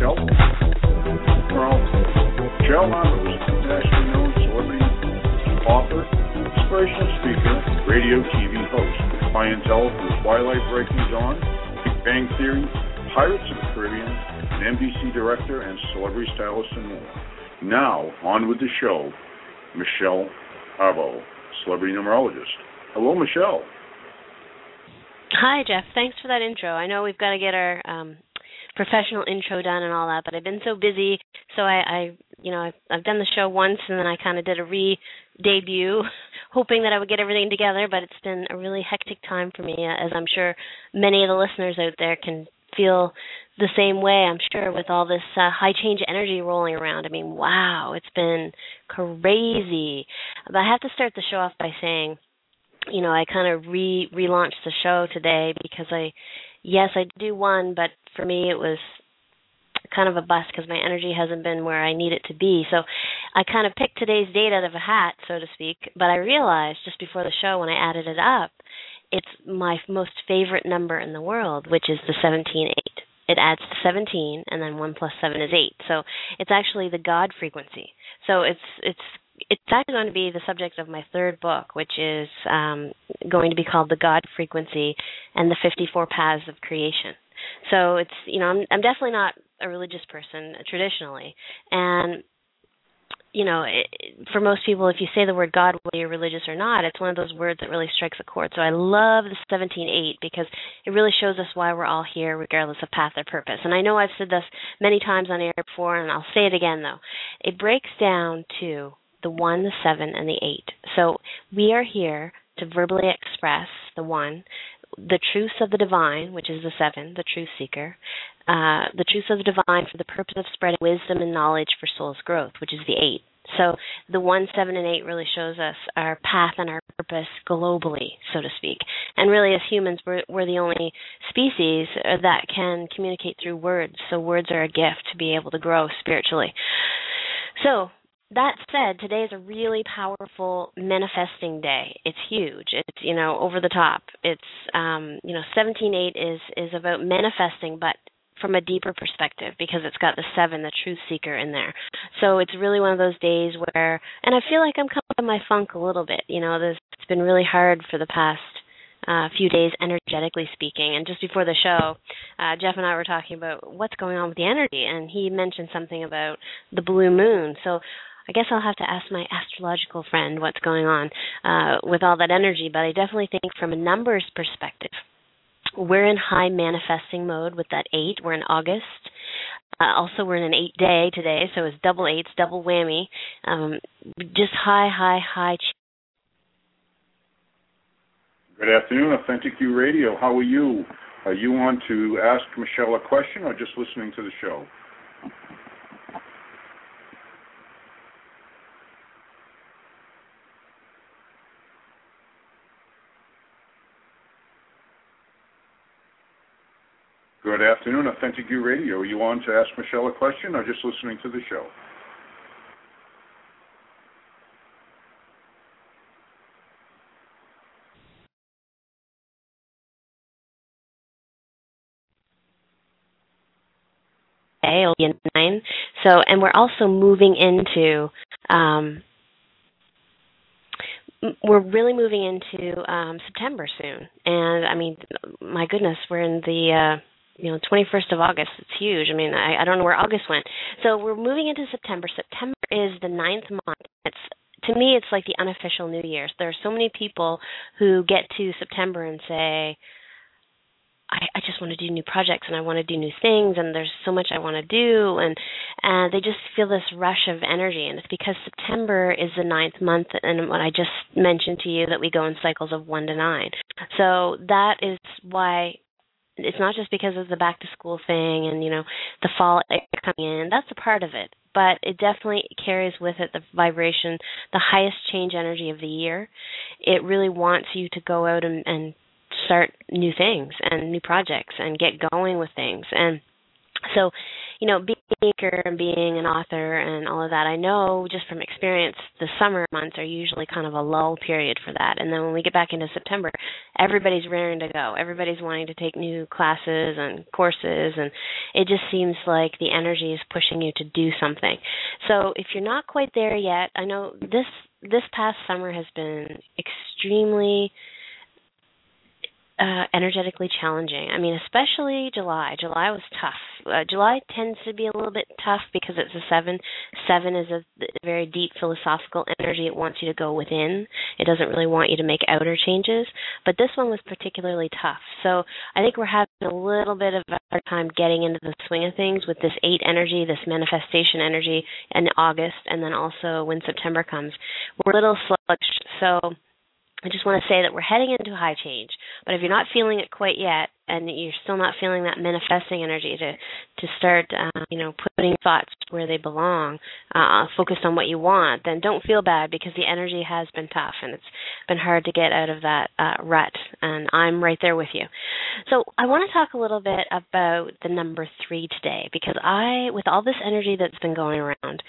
Joe. Carl. Joe Monroe, nationally known celebrity, author, inspirational speaker, radio, TV host. Clientele from Twilight Breaking Dawn, Big Bang Theory, Pirates of the Caribbean, an NBC director, and celebrity stylist and more. Now, on with the show, Michelle Arbeau, celebrity numerologist. Hello, Michelle. Hi, Jeff. Thanks for that intro. I know we've got to get our um, professional intro done and all that, but I've been so busy. So I, I you know, I've, I've done the show once, and then I kind of did a re-debut, hoping that I would get everything together. But it's been a really hectic time for me, as I'm sure many of the listeners out there can feel the same way. I'm sure with all this uh, high change energy rolling around. I mean, wow, it's been crazy. But I have to start the show off by saying you know, I kind of re relaunched the show today because I, yes, I do one, but for me it was kind of a bust because my energy hasn't been where I need it to be. So I kind of picked today's date out of a hat, so to speak. But I realized just before the show when I added it up, it's my most favorite number in the world, which is the seventeen eight. It adds to 17 and then 1 plus 7 is 8. So it's actually the God frequency. So it's it's it's actually going to be the subject of my third book, which is um, going to be called The God Frequency and the 54 Paths of Creation. So it's, you know, I'm, I'm definitely not a religious person traditionally. And, you know, it, for most people, if you say the word God, whether you're religious or not, it's one of those words that really strikes a chord. So I love the 17.8 because it really shows us why we're all here, regardless of path or purpose. And I know I've said this many times on air before, and I'll say it again, though. It breaks down to the one, the seven, and the eight. So we are here to verbally express the one, the truths of the divine, which is the seven, the truth seeker, uh, the truths of the divine for the purpose of spreading wisdom and knowledge for soul's growth, which is the eight. So the one, seven, and eight really shows us our path and our purpose globally, so to speak. And really, as humans, we're, we're the only species that can communicate through words. So words are a gift to be able to grow spiritually. So that said, today is a really powerful manifesting day. It's huge. It's you know over the top. It's um, you know seventeen eight is is about manifesting, but from a deeper perspective because it's got the seven, the truth seeker in there. So it's really one of those days where, and I feel like I'm coming out of my funk a little bit. You know, this it's been really hard for the past uh, few days, energetically speaking. And just before the show, uh, Jeff and I were talking about what's going on with the energy, and he mentioned something about the blue moon. So I guess I'll have to ask my astrological friend what's going on uh, with all that energy, but I definitely think from a numbers perspective, we're in high manifesting mode with that eight. We're in August. Uh, also, we're in an eight day today, so it's double eights, double whammy. Um, just high, high, high. Good afternoon, Authentic U Radio. How are you? Are you on to ask Michelle a question or just listening to the show? Good afternoon, Authentic U Radio. Are you on to ask Michelle a question or just listening to the show? day will be a nine. So, and we're also moving into, um, we're really moving into um, September soon. And I mean, my goodness, we're in the uh, you know 21st of August. It's huge. I mean, I, I don't know where August went. So we're moving into September. September is the ninth month. It's to me, it's like the unofficial New Year's. There are so many people who get to September and say, I, I just want to do new projects and I want to do new things and there's so much I want to do and and they just feel this rush of energy and it's because September is the ninth month and what I just mentioned to you that we go in cycles of one to nine. So that is why it's not just because of the back to school thing and you know the fall coming in. That's a part of it. But it definitely carries with it the vibration the highest change energy of the year. It really wants you to go out and, and start new things and new projects and get going with things. And so you know, being a speaker and being an author and all of that, I know just from experience, the summer months are usually kind of a lull period for that. And then when we get back into September, everybody's raring to go. Everybody's wanting to take new classes and courses, and it just seems like the energy is pushing you to do something. So if you're not quite there yet, I know this this past summer has been extremely uh, energetically challenging. I mean, especially July. July was tough. Uh, July tends to be a little bit tough because it's a seven. Seven is a, very deep philosophical energy. It wants you to go within. It doesn't really want you to make outer changes. But this one was particularly tough. So I think we're having a little bit of a hard time getting into the swing of things with this eight energy, this manifestation energy in August, and then also when September comes. We're a little sluggish. So I just want to say that we're heading into high change. But if you're not feeling it quite yet, and you're still not feeling that manifesting energy to to start, uh, you know, putting thoughts where they belong, uh, focused on what you want, then don't feel bad because the energy has been tough and it's been hard to get out of that uh, rut. And I'm right there with you. So I want to talk a little bit about the number three today because I, with all this energy that's been going around.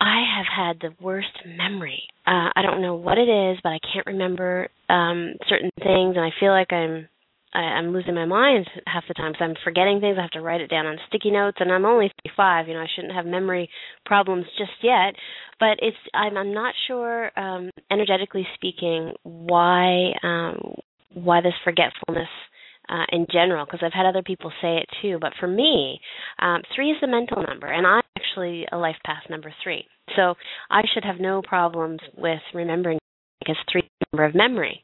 I have had the worst memory. Uh, I don't know what it is, but I can't remember um, certain things, and I feel like I'm I, I'm losing my mind half the time because I'm forgetting things. I have to write it down on sticky notes, and I'm only 35. You know, I shouldn't have memory problems just yet. But it's I'm I'm not sure, um, energetically speaking, why um, why this forgetfulness uh, in general because I've had other people say it too. But for me, um, three is the mental number, and I'm actually a life path number three. So I should have no problems with remembering because three is the number of memory.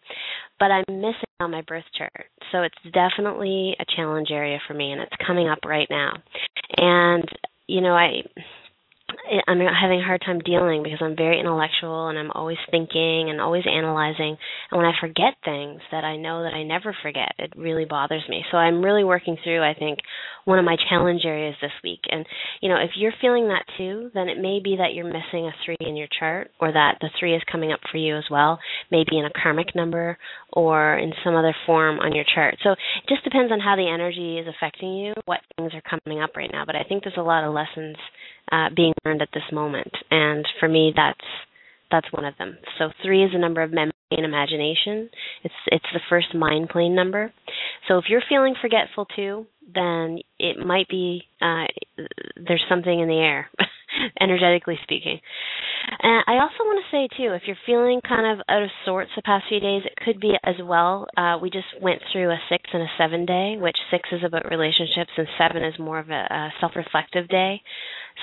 But I'm missing on my birth chart. So it's definitely a challenge area for me, and it's coming up right now. And, you know, I I'm having a hard time dealing because I'm very intellectual and I'm always thinking and always analyzing. And when I forget things that I know that I never forget, it really bothers me. So I'm really working through, I think, one of my challenge areas this week. And, you know, if you're feeling that too, then it may be that you're missing a three in your chart or that the three is coming up for you as well, maybe in a karmic number or in some other form on your chart. So it just depends on how the energy is affecting you, what things are coming up right now. But I think there's a lot of lessons uh, being learned at this moment. And for me, that's that's one of them. So three is the number of memory and imagination. It's it's the first mind plane number. So if you're feeling forgetful too, then it might be uh, there's something in the air, energetically speaking. And I also want to say too, if you're feeling kind of out of sorts the past few days, it could be as well. Uh, we just went through a six and a seven day, which six is about relationships and seven is more of a, a self-reflective day.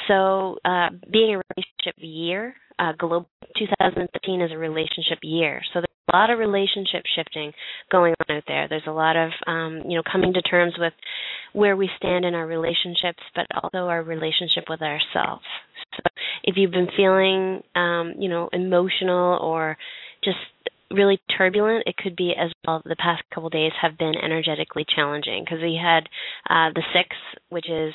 So, uh, being a relationship year, uh, global 2013 is a relationship year. So a lot of relationship shifting going on out there. There's a lot of, um, you know, coming to terms with where we stand in our relationships, but also our relationship with ourselves. So if you've been feeling, um, you know, emotional or just really turbulent, it could be as well. The past couple days have been energetically challenging because we had uh, the six, which is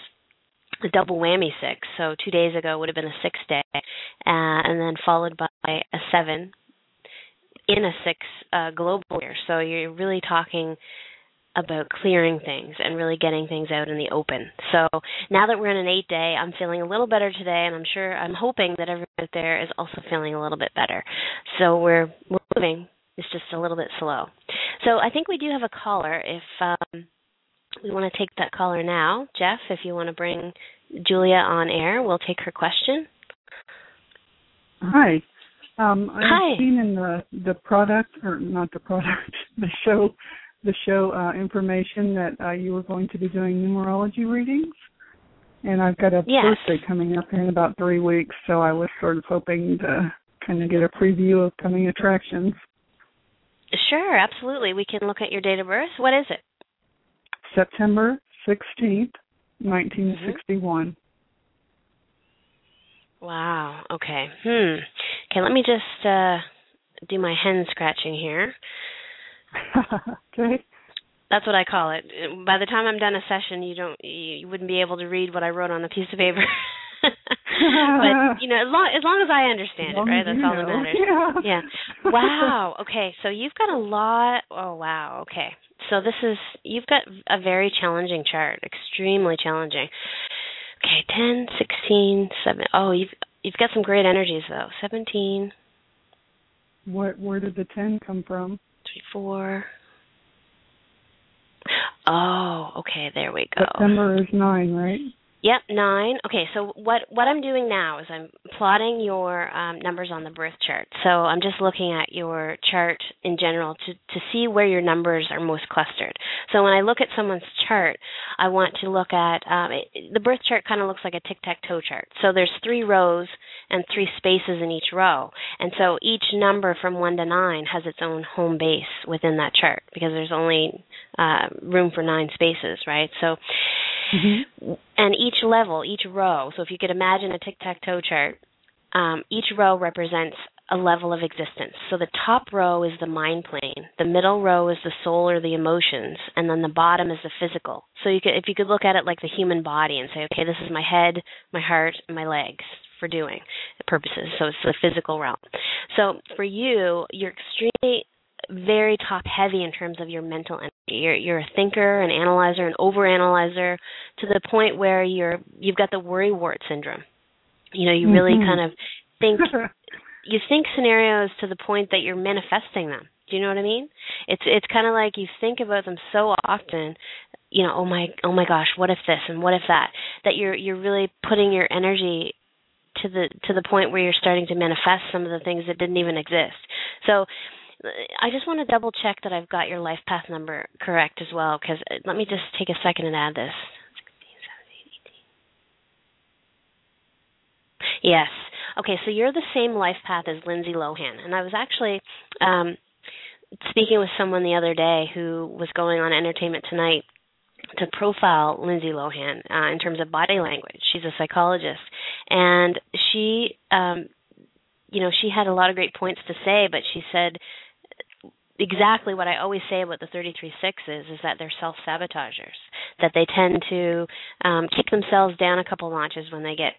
the double whammy six. So two days ago would have been a six day, uh, and then followed by a seven in a six uh, global year. So you're really talking about clearing things and really getting things out in the open. So now that we're in an eight day, I'm feeling a little better today, and I'm sure I'm hoping that everyone out there is also feeling a little bit better. So we're we're moving. It's just a little bit slow. So I think we do have a caller. If um, we want to take that caller now. Jeff, if you want to bring Julia on air, we'll take her question. Hi. Um, I've Hi. seen in the the product or not the product, the show the show uh, information that uh, you were going to be doing numerology readings. And I've got a Yes. birthday coming up in about three weeks, so I was sort of hoping to kind of get a preview of coming attractions. Sure, absolutely. We can look at your date of birth. What is it? September 16th, 1961. Wow. Okay. Hmm. Okay, let me just uh do my hen scratching here. okay. That's what I call it. By the time I'm done a session, you don't you wouldn't be able to read what I wrote on a piece of paper. but you know, as long as long as I understand As it, right? That's all that matters. Yeah. Yeah. Wow. Okay. So you've got a lot. Oh wow. Okay. So this is you've got a very challenging chart, extremely challenging. Okay, ten, sixteen, seven. Oh, you've you've got some great energies though. Seventeen, What? Where did the 10 come from? three, four. Oh, okay. There we go. September is nine, right? Yep, nine. Okay, so what what I'm doing now is I'm plotting your um, numbers on the birth chart. So I'm just looking at your chart in general to to see where your numbers are most clustered. So when I look at someone's chart, I want to look at um, it, the birth chart. Kind of looks like a tic tac toe chart. So there's three rows and three spaces in each row, and so each number from one to nine has its own home base within that chart because there's only uh, room for nine spaces, right? So and each level, each row. So if you could imagine a tic tac toe chart, um, each row represents a level of existence. So the top row is the mind plane, the middle row is the soul or the emotions, and then the bottom is the physical. So you could, if you could look at it like the human body and say, okay, this is my head, my heart, and my legs for doing purposes. So it's the physical realm. So for you, you're extremely very top heavy in terms of your mental energy. You're you're a thinker, an analyzer, an overanalyzer to the point where you're you've got the worry wart syndrome. You know, you really Mhm. kind of think you think scenarios to the point that you're manifesting them. Do you know what I mean? It's it's kind of like you think about them so often, you know, oh my oh my gosh, what if this and what if that that you're you're really putting your energy to the to the point where you're starting to manifest some of the things that didn't even exist. So I just want to double check that I've got your life path number correct as well cuz let me just take a second and add this. 16, 17, 18. Yes. Okay, so you're the same life path as Lindsay Lohan. And I was actually um speaking with someone the other day who was going on Entertainment Tonight to profile Lindsay Lohan uh, in terms of body language. She's a psychologist, and she, um, you know, she had a lot of great points to say, but she said exactly what I always say about the 33 sixes is that they're self sabotagers. That they tend to um, kick themselves down a couple notches when they get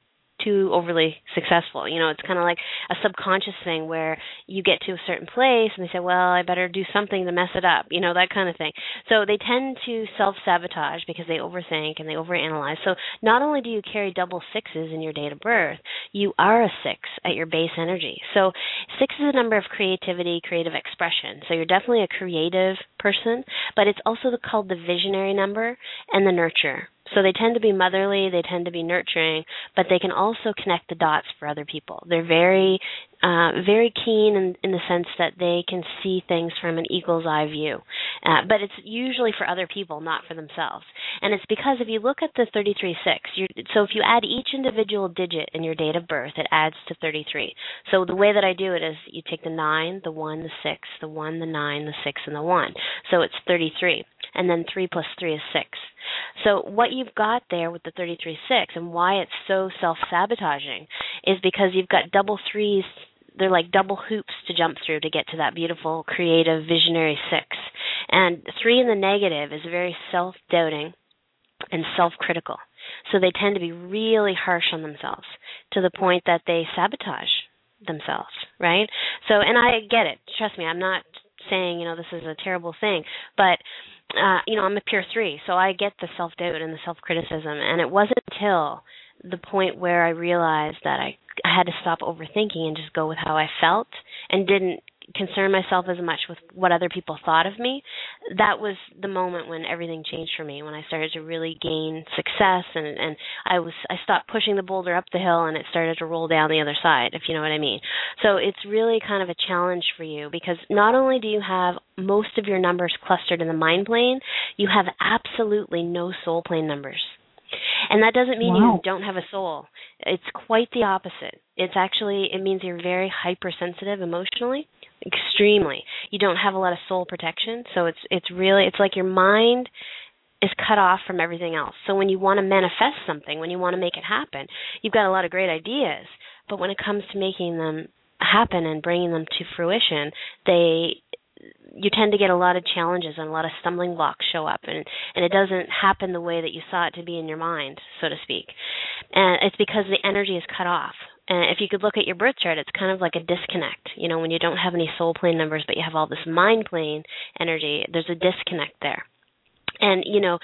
too overly successful. You know, it's kind of like a subconscious thing where you get to a certain place and they say, "Well, I better do something to mess it up." You know, that kind of thing. So they tend to self-sabotage because they overthink and they overanalyze. So not only do you carry double sixes in your date of birth, you are a 6 at your base energy. So 6 is a number of creativity, creative expression. So you're definitely a creative person, but it's also called the visionary number and the nurture. So they tend to be motherly, they tend to be nurturing, but they can also connect the dots for other people. They're very, uh, very keen in, in the sense that they can see things from an eagle's eye view. Uh, but it's usually for other people, not for themselves. And it's because if you look at the 33-6, you're, so if you add each individual digit in your date of birth, it adds to 33. So the way that I do it is you take the 9, the 1, the 6, the 1, the 9, the 6, and the 1. So it's 33. And then 3 plus 3 is 6. So what you've got there with the 33-6 and why it's so self-sabotaging is because you've got double threes they're like double hoops to jump through to get to that beautiful creative visionary 6. And 3 in the negative is very self-doubting and self-critical. So they tend to be really harsh on themselves to the point that they sabotage themselves, right? So and I get it. Trust me, I'm not saying, you know, this is a terrible thing, but uh, you know, I'm a pure three, so I get the self doubt and the self criticism. And it wasn't until the point where I realized that I, I had to stop overthinking and just go with how I felt and didn't concern myself as much with what other people thought of me. That was the moment when everything changed for me, when I started to really gain success and and I was I stopped pushing the boulder up the hill and it started to roll down the other side, if you know what I mean. So it's really kind of a challenge for you because not only do you have most of your numbers clustered in the mind plane, you have absolutely no soul plane numbers. And that doesn't mean Wow. you don't have a soul. It's quite the opposite. It's actually it means you're very hypersensitive emotionally, extremely. You don't have a lot of soul protection, so it's it's really it's like your mind is cut off from everything else. So when you want to manifest something, when you want to make it happen, you've got a lot of great ideas, but when it comes to making them happen and bringing them to fruition, they you tend to get a lot of challenges and a lot of stumbling blocks show up and and it doesn't happen the way that you saw it to be in your mind so to speak. And it's because the energy is cut off. And if you could look at your birth chart it's kind of like a disconnect you know when you don't have any soul plane numbers but you have all this mind plane energy there's a disconnect there. And you know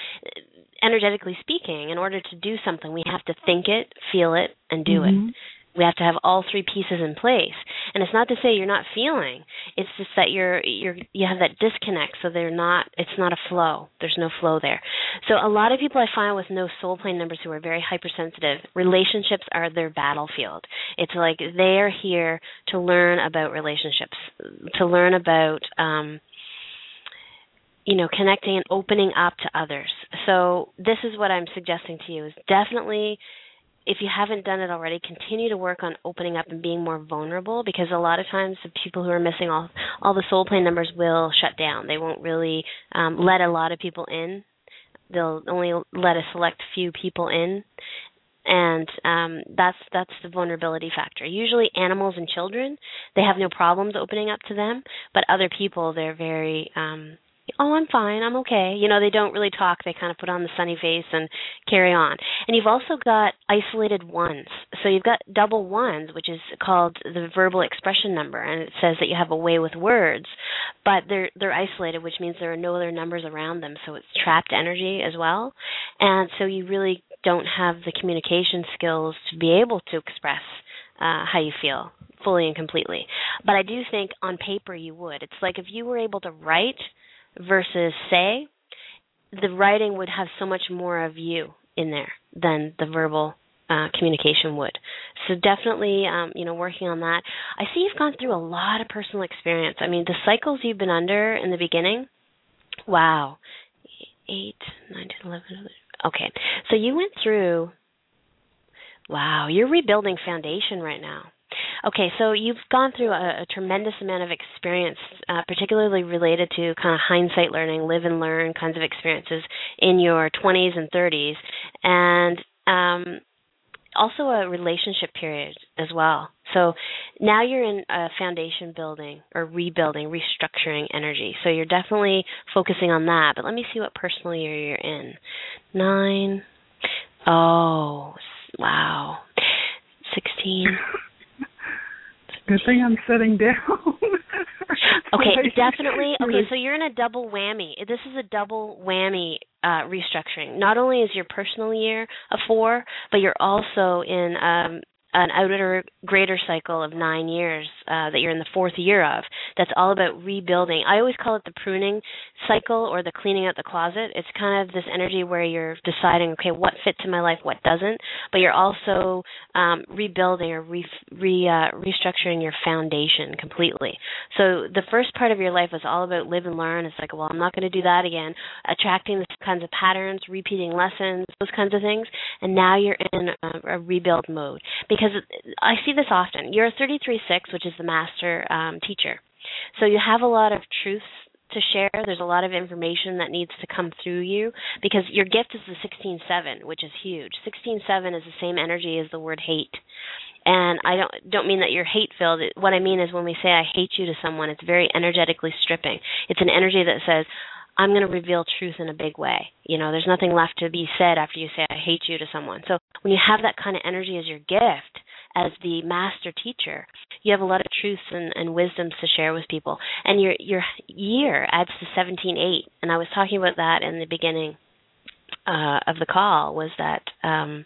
energetically speaking in order to do something we have to think it feel it and do mm-hmm. it we have to have all three pieces in place. And it's not to say you're not feeling. It's just that you're you're you have that disconnect so they're not it's not a flow. There's no flow there. So a lot of people i find with no soul plane numbers who are very hypersensitive relationships are their battlefield. It's like they're here to learn about relationships to learn about um you know connecting and opening up to others. So this is what i'm suggesting to you is definitely if you haven't done it already, continue to work on opening up and being more vulnerable because a lot of times the people who are missing all all the soul plane numbers will shut down. They won't really um, let a lot of people in. They'll only let a select few people in, and um, that's that's the vulnerability factor. Usually, animals and children they have no problems opening up to them, but other people they're very um, oh i'm fine. I'm okay. You know they don't really talk. They kind of put on the sunny face and carry on. And you've also got isolated ones. So you've got double ones which is called the verbal expression number and it says that you have a way with words but they're they're isolated which means there are no other numbers around them. So it's trapped energy as well. And so you really don't have the communication skills to be able to express uh, how you feel fully and completely. But I do think on paper you would. It's like if you were able to write versus say, the writing would have so much more of you in there than the verbal uh, communication would. So definitely, um, you know, working on that. I see you've gone through a lot of personal experience. I mean, the cycles you've been under in the beginning. Wow, eight, nine, ten, eleven. Okay, so you went through. Wow, you're rebuilding foundation right now. Okay, so you've gone through a, a tremendous amount of experience, uh, particularly related to kind of hindsight learning, live and learn kinds of experiences in your 20s and 30s, and um, also a relationship period as well. So now you're in a foundation building or rebuilding, restructuring energy. So you're definitely focusing on that. But let me see what personal year you're in. Nine. Oh, wow. 16. Good thing I'm sitting down. okay, definitely. Okay, so you're in a double whammy. This is a double whammy uh, restructuring. Not only is your personal year a four, but you're also in um, an outer greater cycle of nine years uh, that you're in the fourth year of that's all about rebuilding. I always call it the pruning cycle or the cleaning out the closet. It's kind of this energy where you're deciding okay what fits in my life what doesn't but you're also um, rebuilding or re, re uh, restructuring your foundation completely. So the first part of your life was all about live and learn. It's like well i'm not going to do that again. Attracting the kinds of patterns repeating lessons those kinds of things and now you're in a, a rebuild mode. Because because I see this often. You're a 33-6, which is the master um, teacher. So you have a lot of truths to share. There's a lot of information that needs to come through you because your gift is the 16-7, which is huge. 16-7 is the same energy as the word hate. And I don't don't mean that you're hate filled. What I mean is when we say I hate you to someone, it's very energetically stripping. It's an energy that says, I'm going to reveal truth in a big way. You know, there's nothing left to be said after you say I hate you to someone. So when you have that kind of energy as your gift, as the master teacher, you have a lot of truths and, and wisdoms to share with people. And your your year adds to seventeen eight. And I was talking about that in the beginning uh, of the call. Was that um,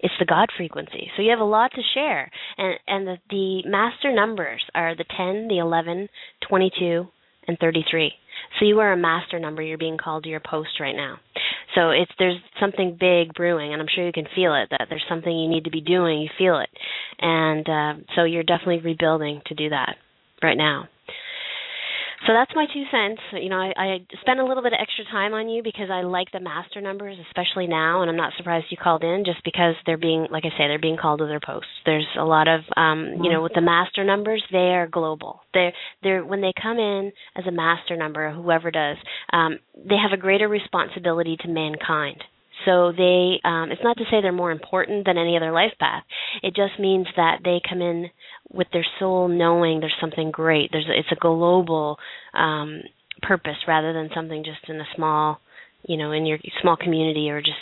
it's the God frequency. So you have a lot to share. And and the, the master numbers are the 10, the eleven, twenty two, and 33. So you are a master number. You're being called to your post right now. So it's there's something big brewing, and I'm sure you can feel it. That there's something you need to be doing. You feel it, and uh, so you're definitely rebuilding to do that right now. So that's my two cents. You know, I, I spent a little bit of extra time on you because I like the master numbers, especially now, and I'm not surprised you called in just because they're being, like I say, they're being called to their posts. There's a lot of, um, you know, with the master numbers, they are global. They're, they're when they come in as a master number, whoever does, um, they have a greater responsibility to mankind. So they, um, it's not to say they're more important than any other life path. It just means that they come in with their soul knowing there's something great. There's, it's a global um, purpose rather than something just in a small, you know, in your small community or just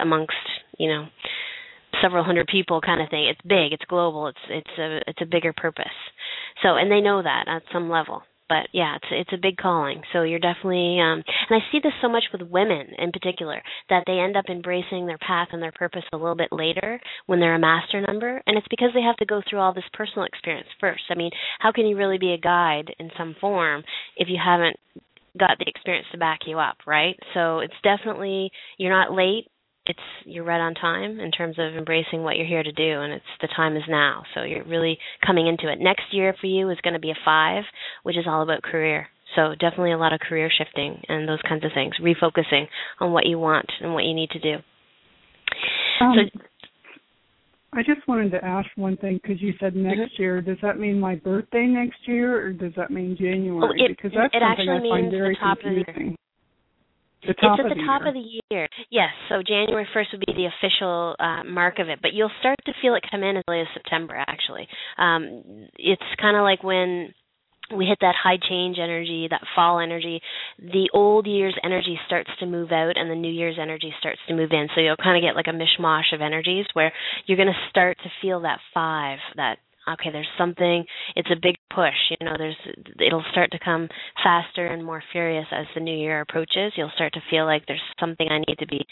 amongst, you know, several hundred people kind of thing. It's big. It's global. It's it's a it's a bigger purpose. So and they know that at some level but yeah, it's it's a big calling. So you're definitely um and I see this so much with women in particular that they end up embracing their path and their purpose a little bit later when they're a master number and it's because they have to go through all this personal experience first. I mean, how can you really be a guide in some form if you haven't got the experience to back you up, right? So it's definitely you're not late it's you're right on time in terms of embracing what you're here to do and it's the time is now so you're really coming into it next year for you is going to be a five which is all about career so definitely a lot of career shifting and those kinds of things refocusing on what you want and what you need to do um, so I just wanted to ask one thing because you said next mm-hmm. year. Does that mean my birthday next year, or does that mean January? Oh, it, because that's it something actually I find means very confusing. Of the top it's at the, the top year. of the year. Yes, so January 1st would be the official uh, mark of it, but you'll start to feel it come in as late as September. Actually, um, it's kind of like when we hit that high change energy, that fall energy, the old year's energy starts to move out and the new year's energy starts to move in. So you'll kind of get like a mishmash of energies where you're going to start to feel that five, that okay there's something it's a big push you know there's it'll start to come faster and more furious as the new year approaches. You'll start to feel like there's something i need to be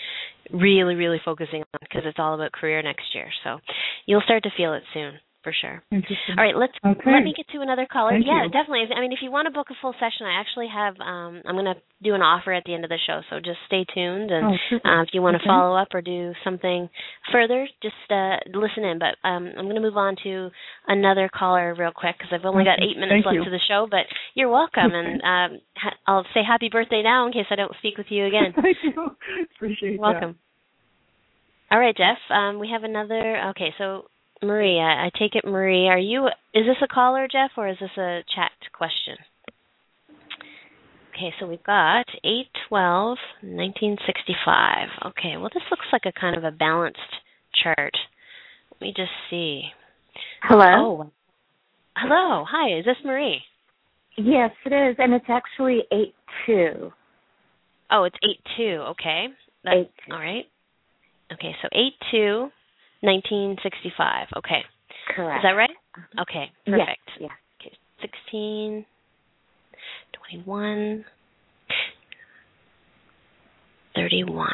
really really focusing on because it's all about career next year. So you'll start to feel it soon for sure. All right, let's okay. let me get to another caller. Thank yeah, you. definitely. I mean, if you want to book a full session, I actually have. um I'm going to do an offer at the end of the show, so just stay tuned. And oh, uh, if you want okay. to follow up or do something further, just uh listen in. But um I'm going to move on to another caller real quick because I've only got eight minutes Thank left you. to the show. But you're welcome, and um ha- I'll say happy birthday now in case I don't speak with you again. Thank you. Appreciate welcome. All right, Jeff. Um, we have another. Okay, so Marie, I, I take it Marie, are you is this a caller, Jeff, or is this a chat question? Okay, so we've got eight twelve nineteen sixty five. Okay, well this looks like a kind of a balanced chart. Let me just see. Hello. Oh, hello. Hi, is this Marie? Yes, it is, and it's actually eight two. Oh, it's eight two. Okay, That's, Eight all right. Okay, so eight two 1965. Okay. Correct. Is that right? Okay. Yes, Perfect. yes. Okay. 16, 21, 31.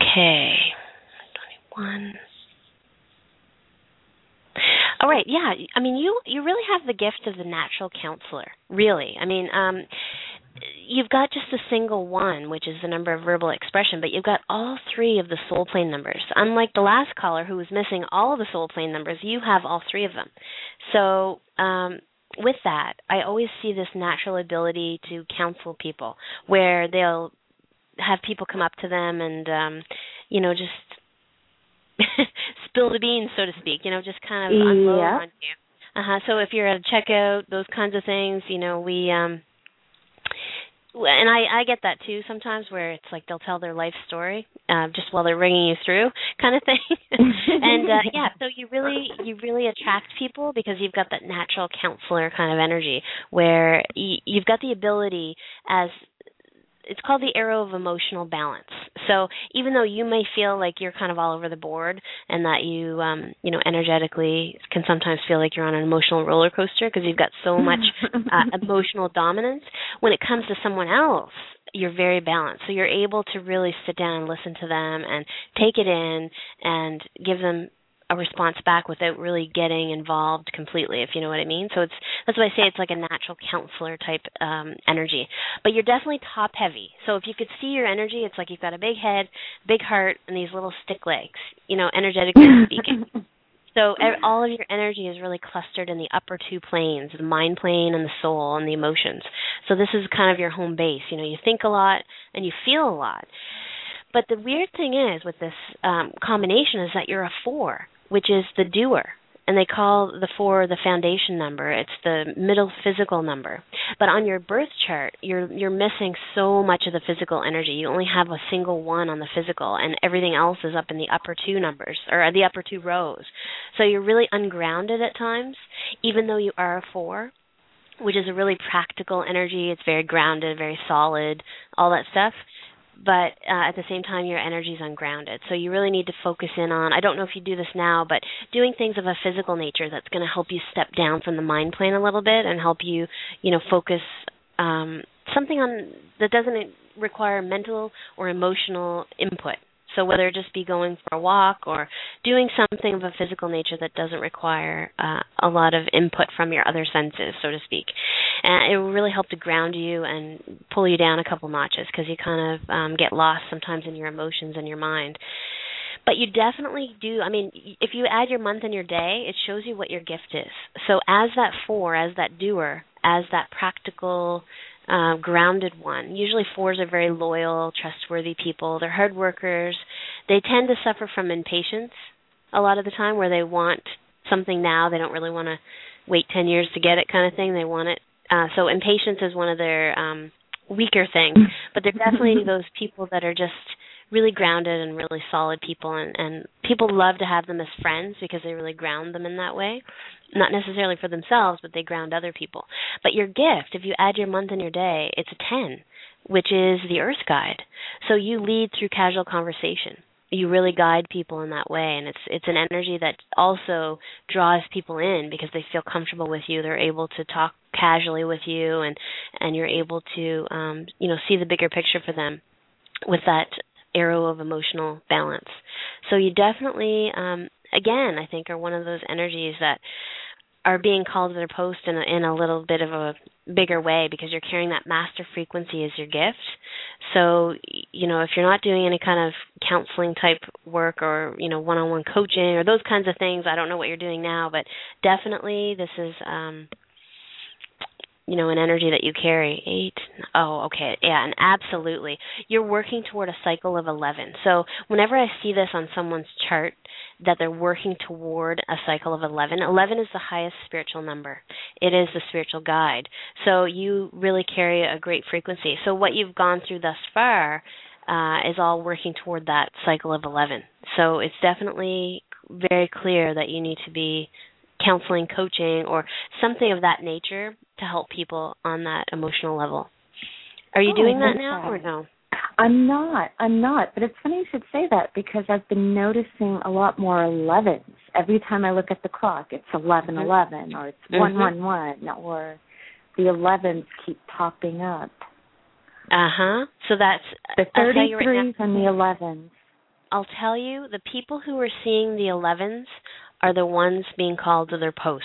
Okay. 21. All right, yeah. I mean, you you really have the gift of the natural counselor. Really. I mean, um you've got just a single one, which is the number of verbal expression, but you've got all three of the soul plane numbers. Unlike the last caller who was missing all of the soul plane numbers, you have all three of them. So, um, with that, I always see this natural ability to counsel people where they'll have people come up to them and, um, you know, just spill the beans, so to speak, you know, just kind of unload Yeah. on you. Uh-huh. So if you're at a checkout, those kinds of things, you know, we um and I I get that too sometimes where it's like they'll tell their life story uh, just while they're ringing you through kind of thing. and uh, yeah, so you really you really attract people because you've got that natural counselor kind of energy where y- you've got the ability as it's called the arrow of emotional balance. So even though you may feel like you're kind of all over the board and that you um you know energetically can sometimes feel like you're on an emotional roller coaster because you've got so much uh, emotional dominance, when it comes to someone else, you're very balanced. So you're able to really sit down and listen to them and take it in and give them a response back without really getting involved completely, if you know what I mean. So it's that's why I say it's like a natural counselor type um energy. But you're definitely top heavy. So if you could see your energy, it's like you've got a big head, big heart, and these little stick legs, you know, energetically speaking. So all of your energy is really clustered in the upper two planes, the mind plane and the soul and the emotions. So this is kind of your home base. You know, you think a lot and you feel a lot. But the weird thing is with this um, combination is that you're a four, which is the doer and they call the four the foundation number. It's the middle physical number. But on your birth chart, you're you're missing so much of the physical energy. You only have a single one on the physical, and everything else is up in the upper two numbers or the upper two rows. So you're really ungrounded at times, even though you are a four. Which is a really practical energy. It's very grounded, very solid, all that stuff but uh, at the same time your energy is ungrounded. So you really need to focus in on i don't know if you do this now but doing things of a physical nature that's going to help you step down from the mind plane a little bit and help you you know focus um something on that doesn't require mental or emotional input. So whether it just be going for a walk or doing something of a physical nature that doesn't require uh, a lot of input from your other senses, so to speak, and it will really help to ground you and pull you down a couple notches because you kind of um, get lost sometimes in your emotions and your mind. But you definitely do. I mean, if you add your month and your day, it shows you what your gift is. So as that four, as that doer, as that practical uh, grounded one. Usually, fours are very loyal, trustworthy people. They're hard workers. They tend to suffer from impatience a lot of the time, where they want something now. They don't really want to wait 10 years to get it, kind of thing. They want it. Uh, so, impatience is one of their um, weaker things. But they're definitely those people that are just really grounded and really solid people and and people love to have them as friends because they really ground them in that way. Not necessarily for themselves but they ground other people. But your gift if you add your month and your day it's a 10 which is the earth guide. So you lead through casual conversation. You really guide people in that way and it's it's an energy that also draws people in because they feel comfortable with you. They're able to talk casually with you and and you're able to um you know see the bigger picture for them with that arrow of emotional balance. So you definitely, um, again, I think are one of those energies that are being called to their post in a, in a little bit of a bigger way because you're carrying that master frequency as your gift. So, you know, if you're not doing any kind of counseling type work or, you know, one-on-one coaching or those kinds of things, I don't know what you're doing now, but definitely this is um you know an energy that you carry. Eight oh okay yeah and absolutely. You're working toward a cycle of 11 so whenever i see this on someone's chart that they're working toward a cycle of 11 11 is the highest spiritual number. It is the spiritual guide. So you really carry a great frequency. So what you've gone through thus far uh, is all working toward that cycle of 11 so it's definitely very clear that you need to be counseling, coaching, or something of that nature to help people on that emotional level. Are you oh, doing that now that. or no? I'm not. I'm not. But it's funny you should say that because I've been noticing a lot more 11s. Every time I look at the clock, it's 11 mm-hmm. 11 or it's mm-hmm. 111 or the 11s keep popping up. Uh huh. So that's the 33s right and the 11s. I'll tell you, the people who are seeing the 11s are the ones being called to their post.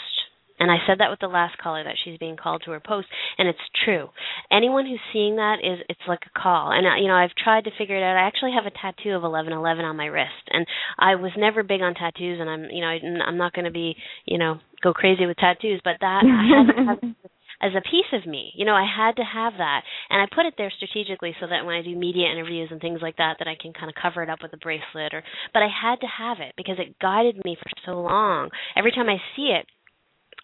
And I said that with the last caller that she's being called to her post, and it's true. Anyone who's seeing that is it's like a call. And uh, you know, I've tried to figure it out. I actually have a tattoo of 1111 on my wrist, and I was never big on tattoos, and I'm you know I'm not going to be you know go crazy with tattoos, but that I had to have as a piece of me. You know, I had to have that, and I put it there strategically so that when I do media interviews and things like that, that I can kind of cover it up with a bracelet. Or, but I had to have it because it guided me for so long. Every time I see it,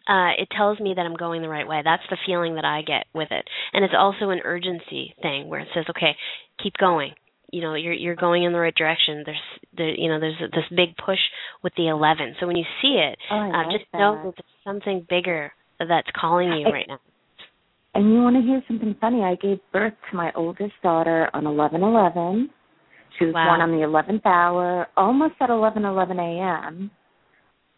uh, it tells me that I'm going the right way. That's the feeling that I get with it, and it's also an urgency thing where it says, "Okay, keep going." You know, you're you're going in the right direction. There's the you know there's this big push with the 11. So when you see it, oh, uh, just that. know that there's something bigger that's calling you right now. And you want to hear something funny? I gave birth to my oldest daughter on eleven eleven. She was wow. born on the eleventh hour, almost at eleven eleven a.m.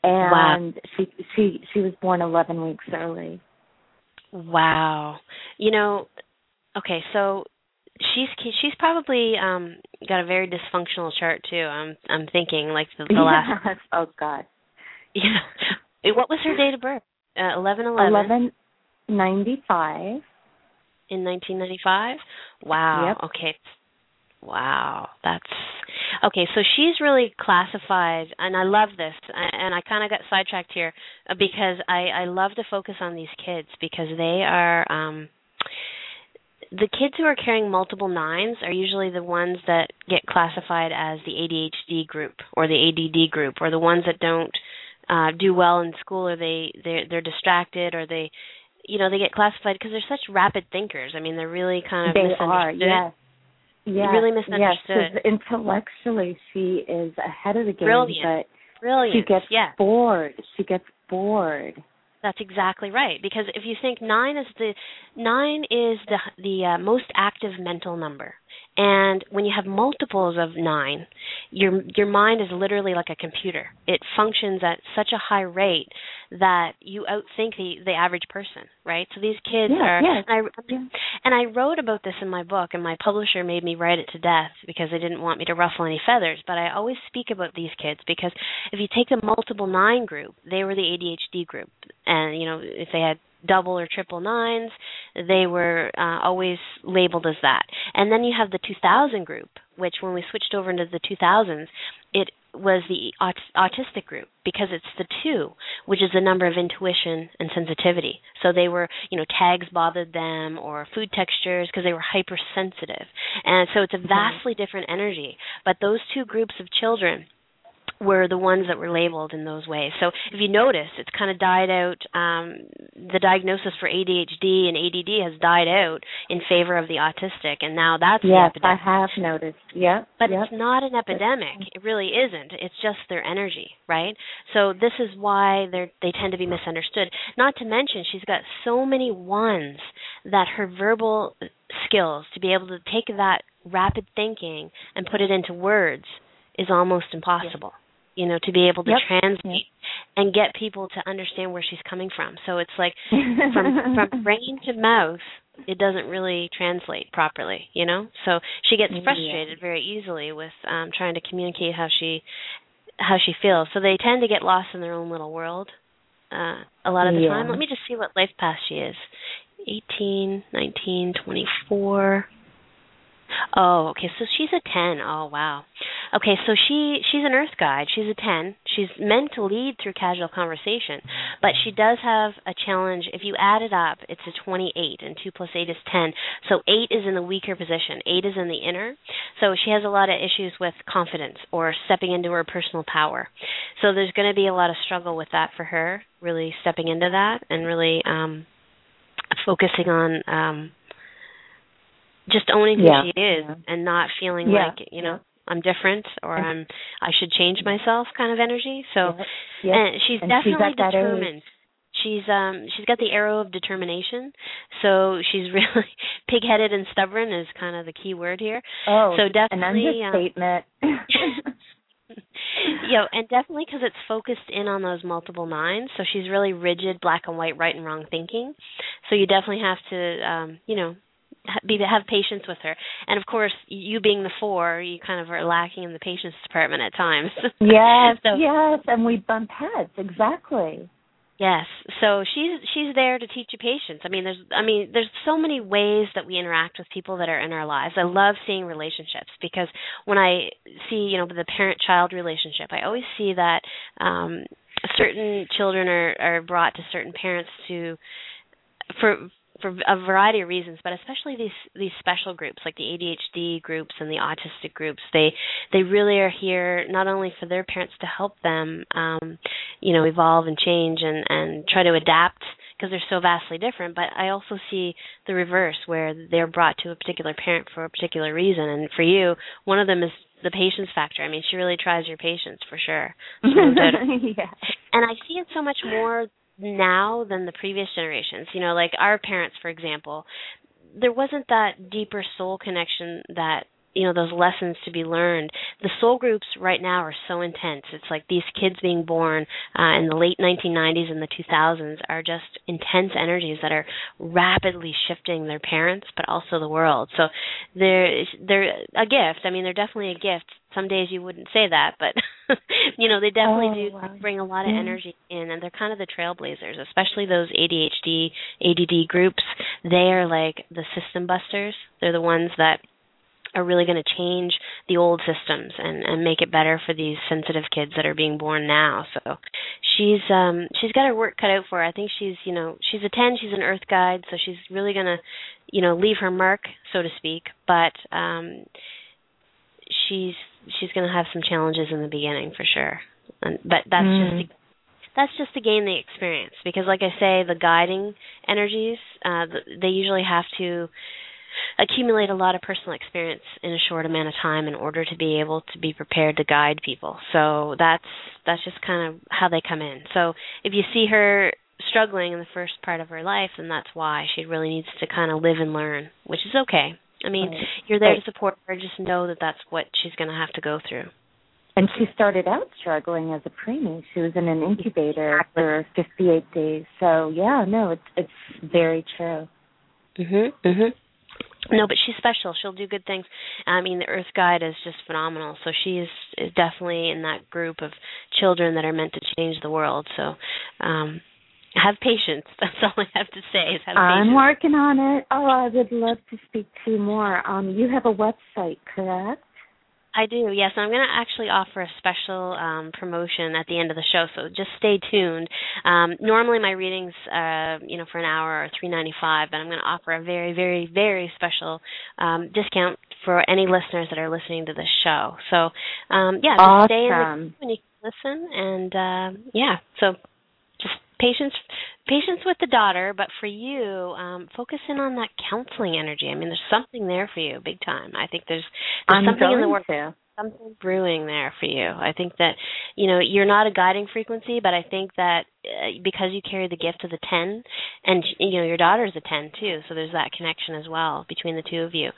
And wow. she she she was born eleven weeks early. Wow. You know, okay, so she's she's probably um got a very dysfunctional chart too. I'm I'm thinking like the, the last. Oh God. Yeah. What was her date of birth? Uh, eleven eleven. Eleven ninety five. In nineteen ninety five. Wow. Yep. Okay. Wow, that's okay. So she's really classified, and I love this. And I kind of got sidetracked here uh, because I I love to focus on these kids because they are um the kids who are carrying multiple nines are usually the ones that get classified as the ADHD group or the ADD group or the ones that don't uh do well in school or they they're, they're distracted or they you know they get classified because they're such rapid thinkers. I mean, they're really kind of they misunderstood. are yes yes really misunderstood. yes intellectually she is ahead of the game Brilliant. but Brilliant. she gets bored she gets bored That's exactly right. Because if you think nine is the nine is the the uh, most active mental number, and when you have multiples of nine, your your mind is literally like a computer. It functions at such a high rate that you outthink the the average person, right? So these kids Yeah, are. yeah, And I and I wrote about this in my book, and my publisher made me write it to death because they didn't want me to ruffle any feathers. But I always speak about these kids because if you take the multiple nine group, they were the ADHD group, and you know if they had double or triple nines, they were uh, always labeled as that. And then you have the 2000 group, which when we switched over into the 2000s, it was the aut- autistic group because it's the two, which is the number of intuition and sensitivity. So they were, you know, tags bothered them or food textures because they were hypersensitive. And so it's a vastly different energy. But those two groups of children were the ones that were labeled in those ways. So if you notice, it's kind of died out. Um, the diagnosis for ADHD and ADD has died out in favor of the autistic, and now that's the yes epidemic. i have noticed Yeah, But yep. it's not an epidemic. It really isn't. It's just their energy, right? So this is why they they tend to be misunderstood. Not to mention she's got so many ones that her verbal skills to be able to take that rapid thinking and put it into words is almost impossible. You know, to be able to Yep. translate and get people to understand where she's coming from. So it's like from from brain to mouth it doesn't really translate properly you know so she gets Yeah. frustrated very easily with um trying to communicate how she how she feels so they tend to get lost in their own little world uh a lot of the Yeah. time let me just see what life path she is eighteen nineteen twenty four Oh, okay. So she's a 10. Oh, wow. Okay, so she she's an earth guide. She's a 10. She's meant to lead through casual conversation, but she does have a challenge. If you add it up, it's a 28 and 2 plus 8 is 10. So 8 is in the weaker position. 8 is in the inner. So she has a lot of issues with confidence or stepping into her personal power. So there's going to be a lot of struggle with that for her, really stepping into that and really um focusing on um just owning who Yeah. she is Yeah. and not feeling Yeah. like you know Yeah. I'm different or I'm I should change myself kind of energy. So Yep. Yep. and she's And definitely age. determined. She's um she's got the arrow of determination. So she's really pig-headed and stubborn is kind of the key word here. oh so an definitely, um, understatement know, and definitely because it's focused in on those multiple nines, so she's really rigid, black and white, right and wrong thinking. So you definitely have to, um, you know, be have patience with her. And of course, you being the four, you kind of are lacking in the patience department at times. yes So- yes and we bump heads exactly Yes. So she's she's there to teach you patience. I mean, there's I mean, there's so many ways that we interact with people that are in our lives. I love seeing relationships because when I see, you know, the parent-child relationship, I always see that um certain children are are brought to certain parents to for for a variety of reasons, but especially these these special groups like the ADHD groups and the autistic groups. They they really are here not only for their parents to help them, um, you know, evolve and change and and try to adapt because they're so vastly different. But I also see the reverse where they're brought to a particular parent for a particular reason. And for you, one of them is the patience factor. I mean, she really tries your patience for sure. So yeah and I see it so much more now than the previous generations. You know, like our parents, for example, there wasn't that deeper soul connection that you know those lessons to be learned. The soul groups right now are so intense. It's like these kids being born uh, in the late 1990s and the 2000s are just intense energies that are rapidly shifting their parents but also the world. So they're they're a gift. I mean they're definitely a gift. Some days you wouldn't say that but you know they definitely Oh, do wow. bring a lot of energy in and they're kind of the trailblazers especially those adhd add groups. They are like the system busters. They're the ones that are really going to change the old systems and and make it better for these sensitive kids that are being born now. So she's um she's got her work cut out for her. I think she's you know she's a 10 she's an earth guide so she's really going to you know leave her mark so to speak. But um she's she's going to have some challenges in the beginning for sure and but that's Mm. just to, that's just to gain the experience because like i say the guiding energies uh th- they usually have to accumulate a lot of personal experience in a short amount of time in order to be able to be prepared to guide people. So that's that's just kind of how they come in. So if you see her struggling in the first part of her life, then that's why she really needs to kind of live and learn, which is okay. I mean, Right. you're there Right. to support her. Just know that that's what she's going to have to go through. And she started out struggling as a preemie. She was in an incubator for 58 days. So yeah, no, it's it's very true. Mhm. Mhm. No, but she's special. She'll do good things. I mean, the Earth Guide is just phenomenal. So she is, is definitely in that group of children that are meant to change the world. So, um have patience. That's all I have to say. Is have I'm patience. working on it. Oh, I would love to speak to you more. Um, you have a website, correct? I do, yes. I'm going to actually offer a special um, promotion at the end of the show, so just stay tuned. Um, normally, my readings, uh, you know, for an hour are three ninety five, but I'm going to offer a very, very, very special um, discount for any listeners that are listening to this show. So, um, yeah, just stay in the when you can listen, and uh, yeah, so patience patience with the daughter but for you um focus in on that counseling energy i mean there's something there for you big time i think there's there's I'm something in the work to. Something brewing there for you. I think that you know you're not a guiding frequency, but I think that uh, because you carry the gift of the ten, and you know your daughter's a ten too, so there's that connection as well between the two of you.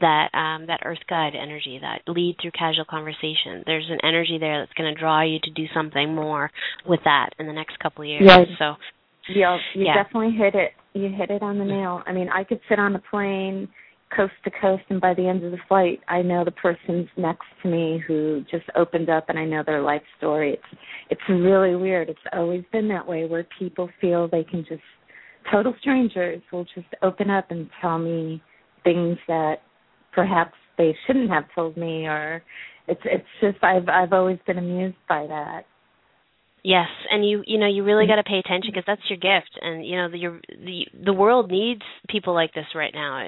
That um, that earth guide energy, that lead through casual conversation. There's an energy there that's going to draw you to do something more with that in the next couple of years. Yes. So Yeah, you Yeah. definitely hit it. You hit it on the nail. I mean, I could sit on a plane coast to coast and by the end of the flight I know the person's next to me who just opened up and I know their life story. It's it's really weird. It's always been that way where people feel they can just total strangers will just open up and tell me things that perhaps they shouldn't have told me or it's it's just I've I've always been amused by that. Yes, and you you know you really got to pay attention because that's your gift, and you know the your, the the world needs people like this right now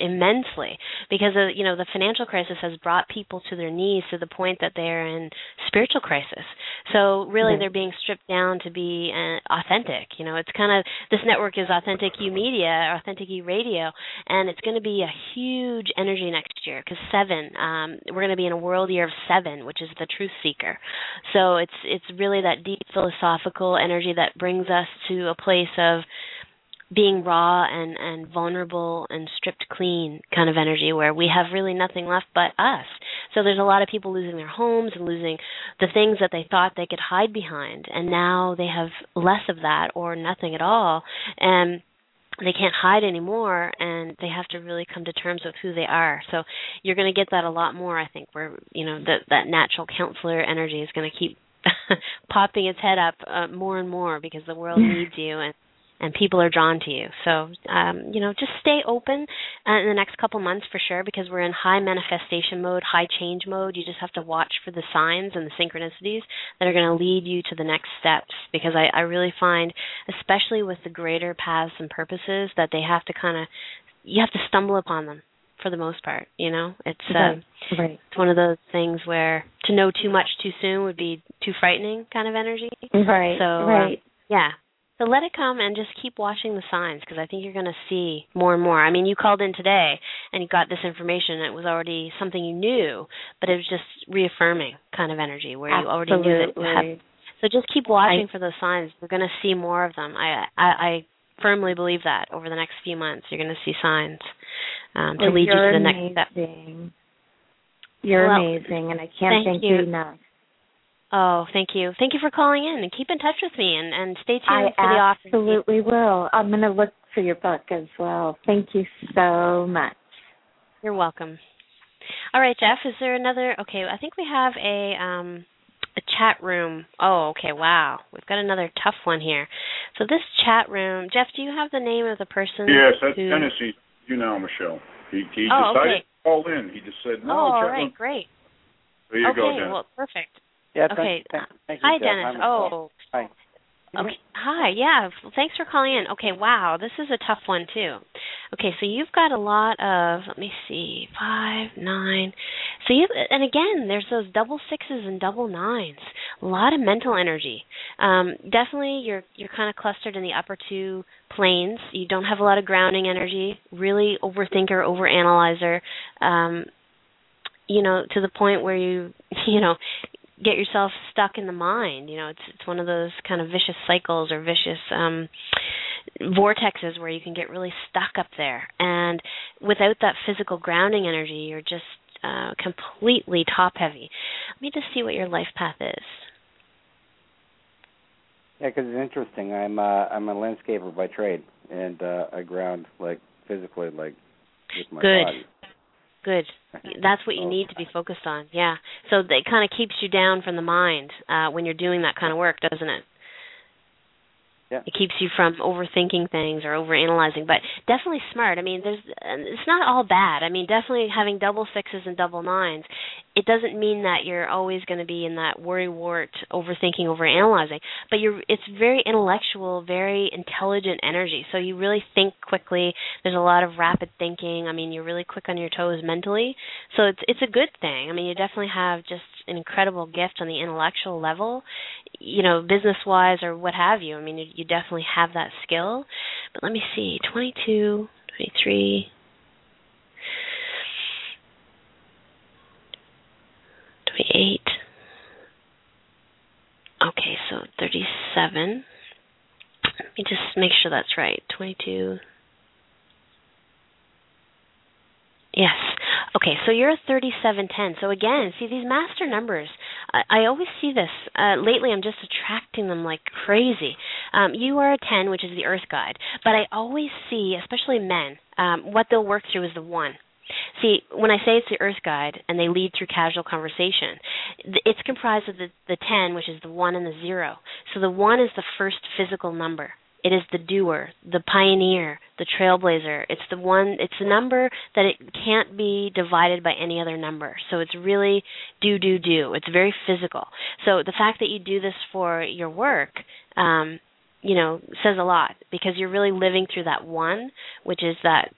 immensely because of, you know the financial crisis has brought people to their knees to the point that they're in spiritual crisis. So really, Right. they're being stripped down to be uh, authentic. You know, it's kind of this network is Authentic U Media, Authentic U Radio, and it's going to be a huge energy next year because seven. Um, we're going to be in a world year of seven, which is the Truth Seeker. So it's it's really that deep philosophical energy that brings us to a place of being raw and and vulnerable and stripped clean kind of energy where we have really nothing left but us. So there's a lot of people losing their homes and losing the things that they thought they could hide behind and now they have less of that or nothing at all and they can't hide anymore and they have to really come to terms with who they are so you're going to get that a lot more i think where you know that that natural counselor energy is going to keep popping its head up uh, more and more because the world needs you and and people are drawn to you. So, um, you know, just stay open uh, in the next couple months for sure because we're in high manifestation mode, high change mode. You just have to watch for the signs and the synchronicities that are going to lead you to the next steps because I, I really find, especially with the greater paths and purposes, that they have to kind of, you have to stumble upon them for the most part, you know? It's, um, Right. Right. it's one of those things where to know too much too soon would be too frightening kind of energy. Right. So, um. Yeah. So let it come and just keep watching the signs because I think you're going to see more and more. I mean, you called in today and you got this information. And it was already something you knew, but it was just reaffirming kind of energy where you already knew that. You Absolutely. so just keep watching for those signs. We're going to see more of them. I, I I firmly believe that over the next few months you're going to see signs um, to Well, lead you to the next step. amazing. You're Well, amazing, and I can't thank thank you. you enough. Oh, thank you. Thank you for calling in and keep in touch with me and, and stay tuned I for the offer. absolutely will. I'm going to look for your book as well. Thank you so much. You're welcome. All right, Jeff, is there another okay, I think we have a um a chat room. Oh, okay, wow. We've got another tough one here. So this chat room, Jeff, do you have the name of the person Yes, that's who Tennessee. You know, Michelle. He, he Oh, decided okay. call in. He just said no. oh, all chat right, room. great. There you okay, go, Dennis. well, perfect. Yeah. Okay, Thank, thank you, Hi, Jeff. Dennis. I'm- Oh, Hi. Okay. Hi. Yeah. Thanks for calling in. Okay. Wow. This is a tough one too. Okay. So you've got a lot of. Let me see. Five, nine. So you and again, there's those double sixes and double nines. A lot of mental energy. Um, definitely, you're you're kind of clustered in the upper two planes. You don't have a lot of grounding energy. Really overthinker, overanalyzer. Um, you know, to the point where you, you know, get yourself stuck in the mind. You know, it's it's one of those kind of vicious cycles or vicious um vortexes where you can get really stuck up there. And without that physical grounding energy, you're just uh completely top heavy. Let me just see what your life path is. Yeah, because it's interesting. I'm uh, I'm a landscaper by trade, and uh, I ground like physically, like with my Good. body. Good. That's what you need to be focused on. Yeah. So it kind of keeps you down from the mind uh when you're doing that kind of work, doesn't it? Yeah. It keeps you from overthinking things or overanalyzing, but definitely smart. I mean, there's it's not all bad. I mean, definitely having double sixes and double nines, it doesn't mean that you're always going to be in that worry wart, overthinking, overanalyzing. But you're it's very intellectual, very intelligent energy. So you really think quickly. There's a lot of rapid thinking. I mean, you're really quick on your toes mentally. So it's it's a good thing. I mean, you definitely have just an incredible gift on the intellectual level, you know, business wise or what have you. I mean, you, you definitely have that skill. But let me see, 22, 23. 28. Okay, so 37. Let me just make sure that's right. 22. Yes. Okay, so you're a 3710. So again, see these master numbers. I, I always see this. Uh, lately, I'm just attracting them like crazy. Um, you are a 10, which is the Earth Guide, but I always see, especially men, um, what they'll work through is the one. See, when I say it's the Earth Guide and they lead through casual conversation, it's comprised of the, the 10, which is the 1 and the 0. So the 1 is the first physical number. It is the doer, the pioneer, the trailblazer. It's the one, it's the number that it can't be divided by any other number. So it's really do, do, do. It's very physical. So the fact that you do this for your work, um, you know, says a lot because you're really living through that one, which is that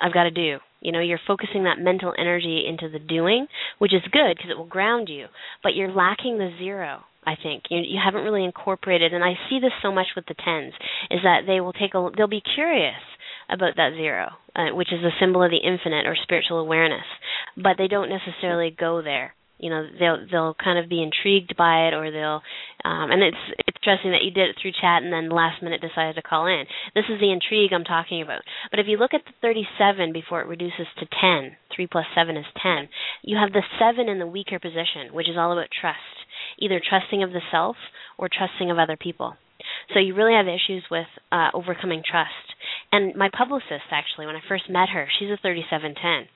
I've got to do. You know, you're focusing that mental energy into the doing, which is good because it will ground you, but you're lacking the zero. I think you you haven't really incorporated, and I see this so much with the tens, is that they will take a they'll be curious about that zero, uh, which is the symbol of the infinite or spiritual awareness, but they don't necessarily go there. You know, they'll they'll kind of be intrigued by it, or they'll, um, and it's it's interesting that you did it through chat and then last minute decided to call in. This is the intrigue I'm talking about. But if you look at the 37 before it reduces to 10, 3 plus 7 is 10, you have the 7 in the weaker position, which is all about trust either trusting of the self or trusting of other people. So you really have issues with uh, overcoming trust. And my publicist, actually, when I first met her, she's a 3710.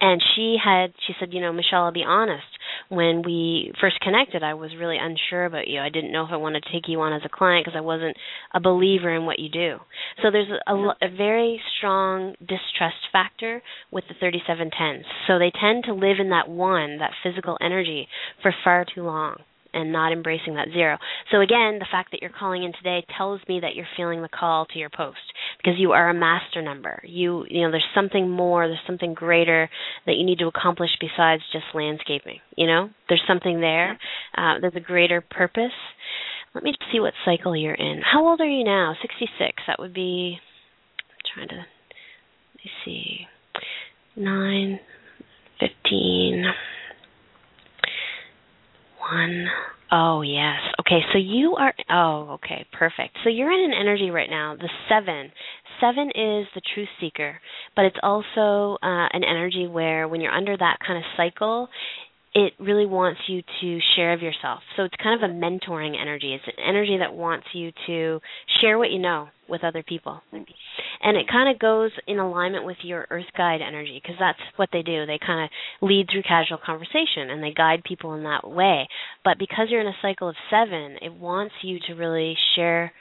And she had, she said, you know, Michelle, I'll be honest. When we first connected, I was really unsure about you. I didn't know if I wanted to take you on as a client because I wasn't a believer in what you do. So there's a, a, a very strong distrust factor with the 3710s. So they tend to live in that one, that physical energy, for far too long and not embracing that zero. So again, the fact that you're calling in today tells me that you're feeling the call to your post because you are a master number. You you know there's something more, there's something greater that you need to accomplish besides just landscaping. You know, there's something there. Uh, there's a greater purpose. Let me see what cycle you're in. How old are you now? 66. That would be. I'm trying to. Let me see. Nine, fifteen. One. Oh yes. Okay, so you are. Oh, okay, perfect. So you're in an energy right now. The seven. Seven is the truth seeker, but it's also uh, an energy where when you're under that kind of cycle, it really wants you to share of yourself. So it's kind of a mentoring energy. It's an energy that wants you to share what you know with other people. And it kind of goes in alignment with your earth guide energy because that's what they do. They kind of lead through casual conversation and they guide people in that way. But because you're in a cycle of 7, it wants you to really share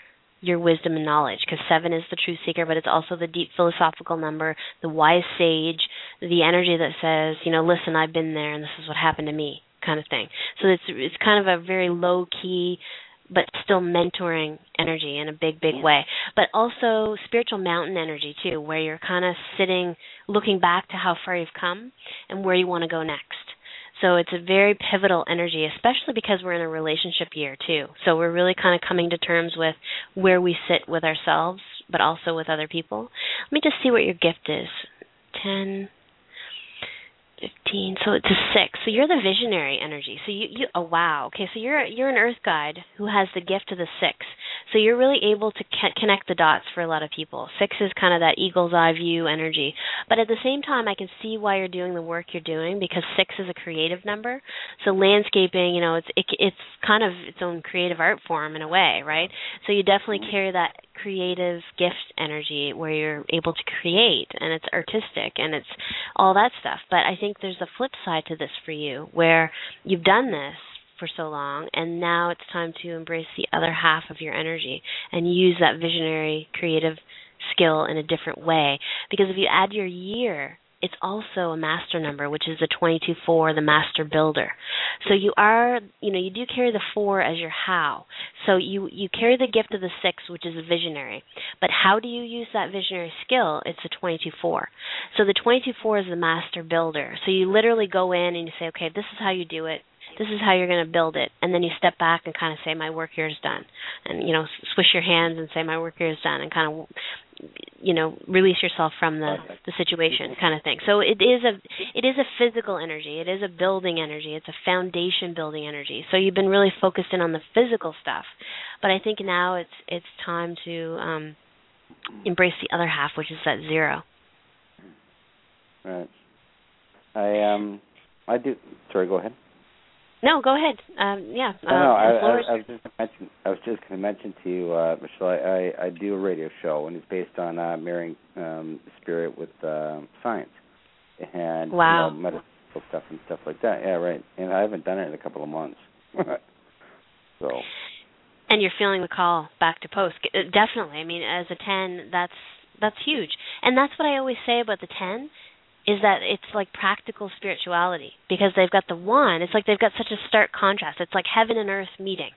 your wisdom and knowledge because seven is the truth seeker, but it's also the deep philosophical number, the wise sage, the energy that says, you know, listen, I've been there and this is what happened to me, kind of thing. So it's it's kind of a very low key but still mentoring energy in a big big way. But also spiritual mountain energy too where you're kind of sitting looking back to how far you've come and where you want to go next so it's a very pivotal energy especially because we're in a relationship year too. So we're really kind of coming to terms with where we sit with ourselves but also with other people. Let me just see what your gift is. 10 15 so it's a 6 so you're the visionary energy. So you you oh wow. Okay so you're you're an earth guide who has the gift of the 6 so you're really able to connect the dots for a lot of people. 6 is kind of that eagle's eye view energy. But at the same time I can see why you're doing the work you're doing because 6 is a creative number. So landscaping you know it's it, it's kind of its own creative art form in a way right? So you definitely mm-hmm. carry that creative gift energy where you're able to create and it's artistic and it's all that stuff. But I think there's a flip side to this for you where you've done this for so long and now it's time to embrace the other half of your energy and use that visionary creative skill in a different way because if you add your year it's also a master number, which is the 22-4, the master builder. So you are, you know, you do carry the four as your how. So you you carry the gift of the six, which is a visionary. But how do you use that visionary skill? It's the 22-4. So the 22-4 is the master builder. So you literally go in and you say, okay, this is how you do it this is how you're going to build it and then you step back and kind of say my work here is done and you know swish your hands and say my work here is done and kind of you know release yourself from the the situation kind of thing. So it is a it is a physical energy. It is a building energy. It's a foundation building energy. So you've been really focused in on the physical stuff. But i think now it's it's time to um embrace the other half which is that zero. Right. I um i do sorry go ahead no, go ahead. Um, yeah. No, no I, I, I, was just mention, I was just going to mention to you, uh, Michelle. I, I, I do a radio show, and it's based on uh, marrying um, spirit with uh, science and wow. you know, medical stuff and stuff like that. Yeah, right. And I haven't done it in a couple of months. so. And you're feeling the call back to post. Uh, definitely. I mean, as a ten, that's that's huge. And that's what I always say about the ten is that it's like practical spirituality because they've got the one. It's like they've got such a stark contrast. It's like heaven and earth meeting,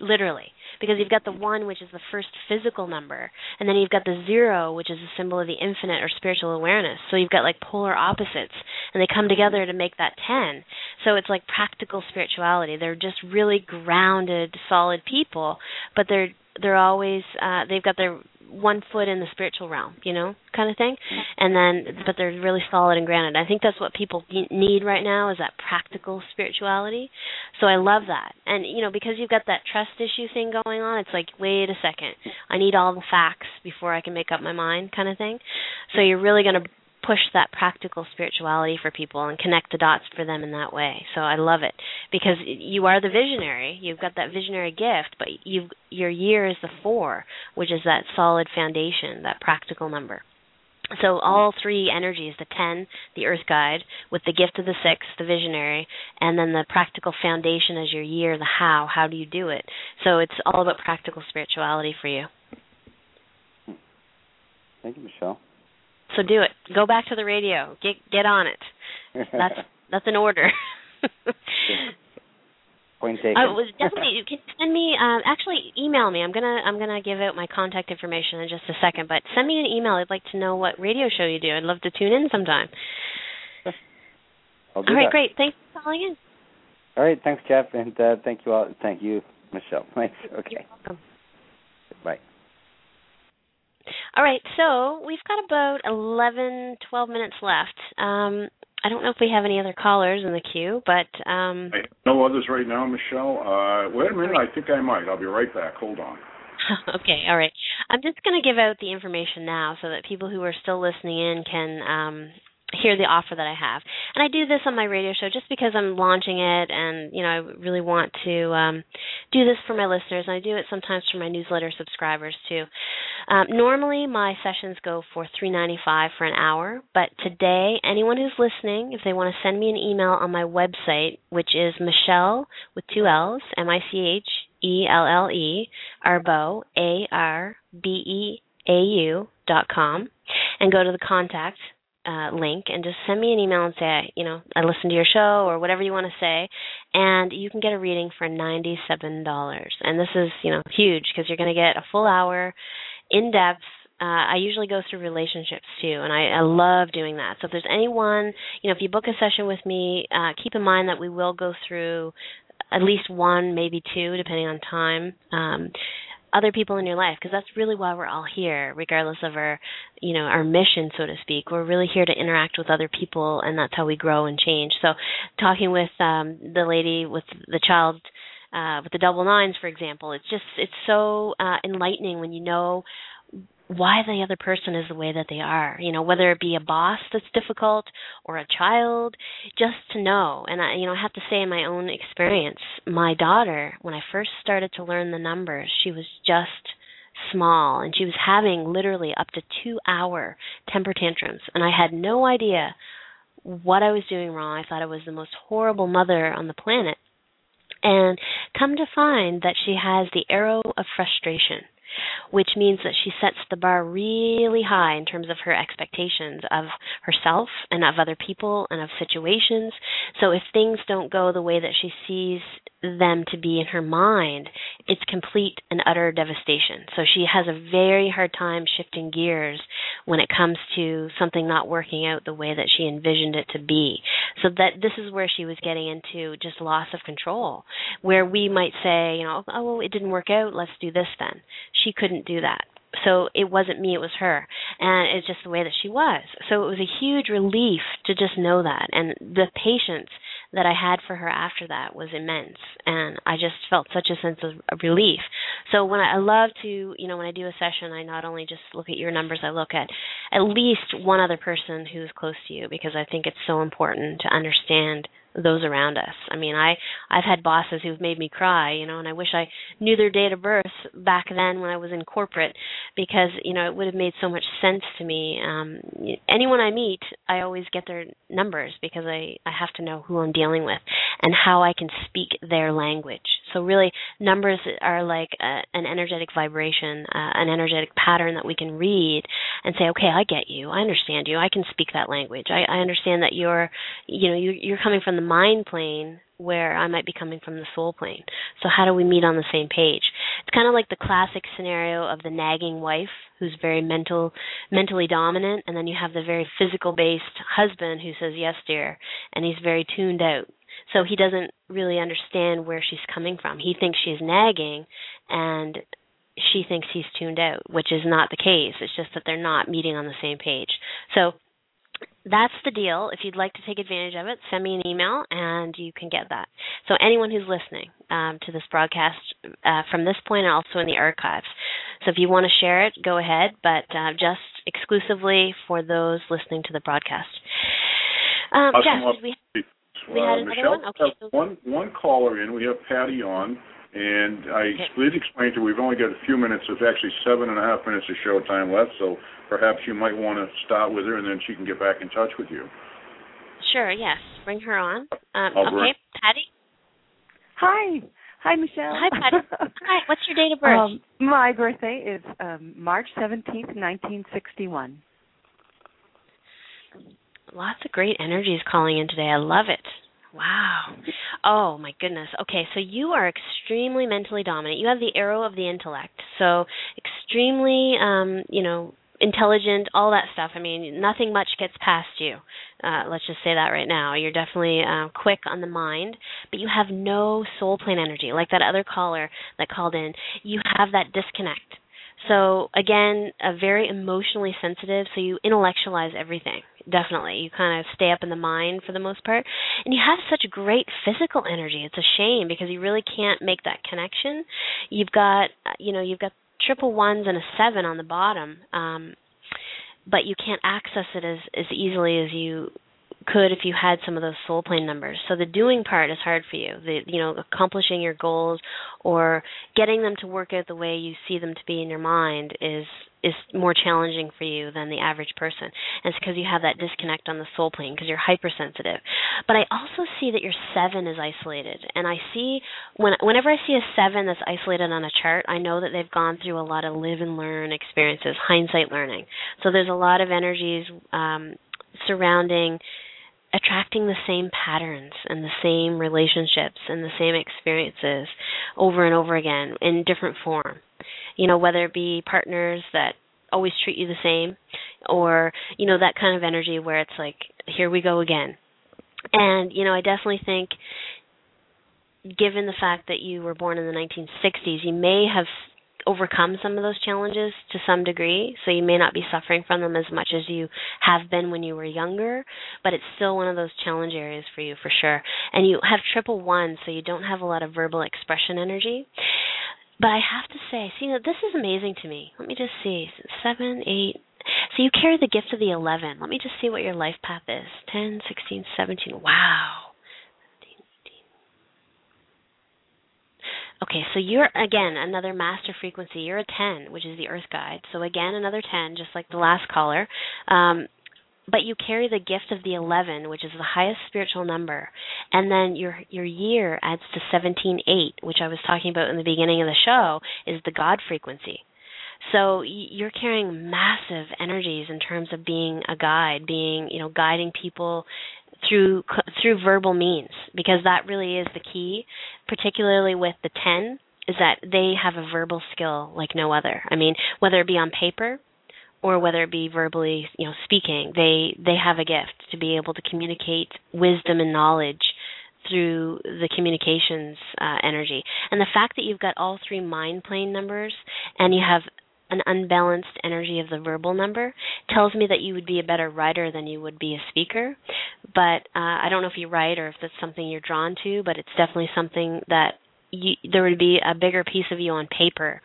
literally. Because you've got the one, which is the first physical number, and then you've got the zero, which is a symbol of the infinite or spiritual awareness. So you've got like polar opposites, and they come together to make that ten. So it's like practical spirituality. They're just really grounded, solid people, but they're they're always uh they've got their one foot in the spiritual realm, you know, kind of thing. And then, but they're really solid and grounded. I think that's what people need right now is that practical spirituality. So I love that. And you know, because you've got that trust issue thing going on, it's like, wait a second, I need all the facts before I can make up my mind, kind of thing. So you're really going to push that practical spirituality for people and connect the dots for them in that way. So I love it because you are the visionary. You've got that visionary gift, but you your year is the 4, which is that solid foundation, that practical number. So all three energies, the 10, the earth guide, with the gift of the 6, the visionary, and then the practical foundation as your year, the how, how do you do it? So it's all about practical spirituality for you. Thank you, Michelle. So do it. Go back to the radio. Get get on it. That's that's an order. Point taken. Uh, definitely. You can send me. Um, actually, email me. I'm gonna I'm gonna give out my contact information in just a second. But send me an email. I'd like to know what radio show you do. I'd love to tune in sometime. All right, that. great. Thanks for calling in. All right, thanks, Jeff, and uh, thank you all. Thank you, Michelle. Thanks. Okay. You're welcome. Bye. All right, so we've got about 11, 12 minutes left. Um, I don't know if we have any other callers in the queue, but um, no others right now, Michelle. Uh, wait a minute, I think I might. I'll be right back. Hold on. okay, all right. I'm just going to give out the information now so that people who are still listening in can um, hear the offer that I have. And I do this on my radio show just because I'm launching it and, you know, I really want to um do this for my listeners and I do it sometimes for my newsletter subscribers too. Um normally my sessions go for 3.95 for an hour, but today anyone who's listening if they want to send me an email on my website which is Michelle with two L's, M I C H E L L E Arbeau A R B E A U dot com and go to the contact uh, link and just send me an email and say, you know, I listened to your show or whatever you want to say, and you can get a reading for ninety-seven dollars. And this is, you know, huge because you're going to get a full hour, in depth. Uh, I usually go through relationships too, and I, I love doing that. So if there's anyone, you know, if you book a session with me, uh, keep in mind that we will go through at least one, maybe two, depending on time. Um, other people in your life because that's really why we're all here regardless of our you know our mission so to speak. We're really here to interact with other people and that's how we grow and change. So talking with um the lady with the child uh with the double nines for example it's just it's so uh enlightening when you know why the other person is the way that they are. You know whether it be a boss that's difficult or a child just to know. And i you know i have to say in my own experience my daughter when i first started to learn the numbers she was just small. And she was having literally up to 2 hour temper tantrums. And i had no idea what i was doing wrong. I thought i was the most horrible mother on the planet. And come to find that she has the arrow of frustration which means that she sets the bar really high in terms of her expectations of herself and of other people and of situations. So if things don't go the way that she sees them to be in her mind, it's complete and utter devastation. So she has a very hard time shifting gears when it comes to something not working out the way that she envisioned it to be. So that this is where she was getting into just loss of control, where we might say, you know, oh, well, it didn't work out, let's do this then. She couldn't do that. So it wasn't me it was her. And it's just the way that she was. So it was a huge relief to just know that. And the patience that I had for her after that was immense. And I just felt such a sense of relief. So when I, I love to, you know, when I do a session, I not only just look at your numbers, I look at at least one other person who's close to you because I think it's so important to understand those around us. I mean, I I've had bosses who've made me cry, you know, and I wish I knew their date of birth back then when I was in corporate because, you know, it would have made so much sense to me. Um anyone I meet, I always get their numbers because I I have to know who I'm dealing with and how I can speak their language. So really numbers are like a, an energetic vibration, uh, an energetic pattern that we can read and say, "Okay, I get you. I understand you. I can speak that language. I I understand that you're you know, you you're coming from the mind plane where I might be coming from the soul plane. So how do we meet on the same page? It's kind of like the classic scenario of the nagging wife who's very mental mentally dominant and then you have the very physical based husband who says yes dear and he's very tuned out. So he doesn't really understand where she's coming from. He thinks she's nagging and she thinks he's tuned out, which is not the case. It's just that they're not meeting on the same page. So that's the deal. If you'd like to take advantage of it, send me an email and you can get that. So anyone who's listening um, to this broadcast uh, from this point and also in the archives. So if you want to share it, go ahead, but uh, just exclusively for those listening to the broadcast. Um, Jeff, we, we had uh, another Michelle, one? Okay. have one one caller in. We have Patty on, and I Okay. did explain to her we've only got a few minutes. There's actually seven and a half minutes of show time left, so perhaps you might want to start with her, and then she can get back in touch with you. Sure, yes. Bring her on. Um, I'll bring- okay, Patty. Hi. Hi, Michelle. Hi, Patty. Hi, what's your date of birth? Um, my birthday is um, March 17th, 1961. Lots of great energies calling in today. I love it. Wow. Oh my goodness. Okay, so you are extremely mentally dominant. You have the arrow of the intellect. So extremely um, you know, intelligent, all that stuff. I mean, nothing much gets past you. Uh, let's just say that right now. You're definitely uh, quick on the mind, but you have no soul plane energy. Like that other caller that called in, you have that disconnect. So again, a very emotionally sensitive, so you intellectualize everything. Definitely. You kind of stay up in the mind for the most part. And you have such great physical energy. It's a shame because you really can't make that connection. You've got you know, you've got triple ones and a seven on the bottom. Um but you can't access it as as easily as you could if you had some of those soul plane numbers. So the doing part is hard for you. The you know accomplishing your goals or getting them to work out the way you see them to be in your mind is is more challenging for you than the average person. And it's because you have that disconnect on the soul plane because you're hypersensitive. But I also see that your seven is isolated, and I see when whenever I see a seven that's isolated on a chart, I know that they've gone through a lot of live and learn experiences, hindsight learning. So there's a lot of energies um, surrounding attracting the same patterns and the same relationships and the same experiences over and over again in different form. You know, whether it be partners that always treat you the same or, you know, that kind of energy where it's like, here we go again. And, you know, I definitely think given the fact that you were born in the 1960s, you may have overcome some of those challenges to some degree, so you may not be suffering from them as much as you have been when you were younger, but it's still one of those challenge areas for you for sure. And you have triple one, so you don't have a lot of verbal expression energy. But I have to say, see, this is amazing to me. Let me just see. Seven, eight. So you carry the gift of the 11. Let me just see what your life path is. 10, 16, 17. Wow. Okay, so you're again another master frequency. You're a 10, which is the earth guide. So again another 10 just like the last caller. Um, but you carry the gift of the 11, which is the highest spiritual number. And then your your year adds to 17.8, which I was talking about in the beginning of the show, is the God frequency. So you're carrying massive energies in terms of being a guide, being, you know, guiding people through through verbal means because that really is the key particularly with the 10 is that they have a verbal skill like no other. I mean whether it be on paper or whether it be verbally you know speaking they they have a gift to be able to communicate wisdom and knowledge through the communications uh, energy. And the fact that you've got all three mind plane numbers and you have an unbalanced energy of the verbal number tells me that you would be a better writer than you would be a speaker. But uh, I don't know if you write or if that's something you're drawn to, but it's definitely something that you, there would be a bigger piece of you on paper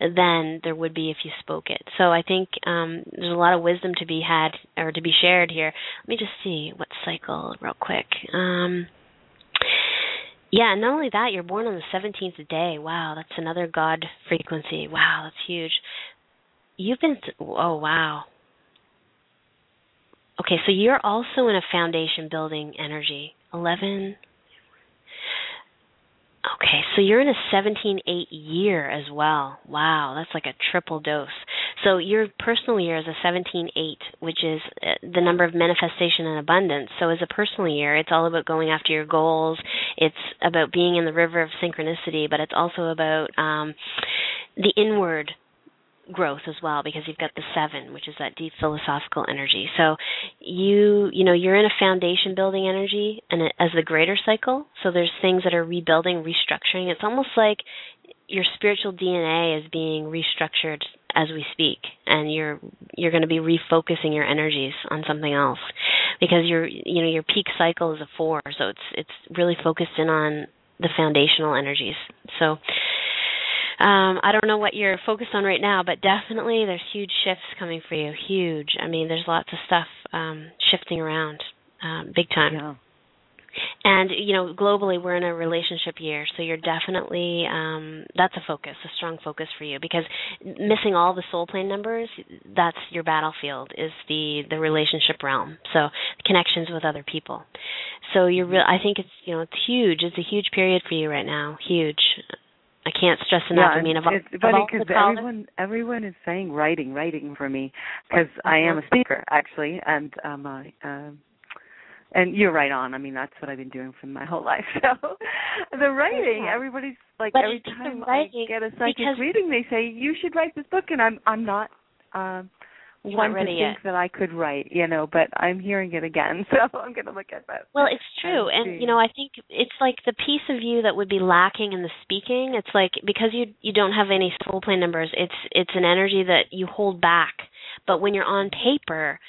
than there would be if you spoke it. So I think um, there's a lot of wisdom to be had or to be shared here. Let me just see what cycle real quick. Um, yeah, not only that, you're born on the 17th day. Wow, that's another God frequency. Wow, that's huge. You've been, th- oh, wow. Okay, so you're also in a foundation building energy. 11, Okay, so you're in a 17-8 year as well. Wow, that's like a triple dose. So your personal year is a 17-8, which is uh, the number of manifestation and abundance. So as a personal year, it's all about going after your goals. It's about being in the river of synchronicity, but it's also about um, the inward growth as well because you've got the seven which is that deep philosophical energy. So you you know you're in a foundation building energy and it, as the greater cycle. So there's things that are rebuilding restructuring. It's almost like your spiritual dna is being restructured as we speak and you're you're going to be refocusing your energies on something else because your you know your peak cycle is a 4 so it's it's really focused in on the foundational energies. So um, I don't know what you're focused on right now, but definitely there's huge shifts coming for you. Huge. I mean, there's lots of stuff um, shifting around, um, big time. Yeah. And you know, globally, we're in a relationship year, so you're definitely um, that's a focus, a strong focus for you. Because missing all the soul plane numbers, that's your battlefield, is the the relationship realm. So connections with other people. So you're real. I think it's you know it's huge. It's a huge period for you right now. Huge. I can't stress enough. Yeah, I mean, of, it's of funny because everyone everyone is saying writing, writing for me because I am a speaker actually, and um, I, um, and you're right on. I mean, that's what I've been doing for my whole life. So the writing, everybody's like But every time writing I get a psychic reading, they say you should write this book, and I'm I'm not. Um, You're one to think yet. that I could write, you know, but I'm hearing it again, so I'm going to look at that. Well, it's true, and you know, I think it's like the piece of you that would be lacking in the speaking. It's like because you you don't have any soul plane numbers. It's it's an energy that you hold back, but when you're on paper,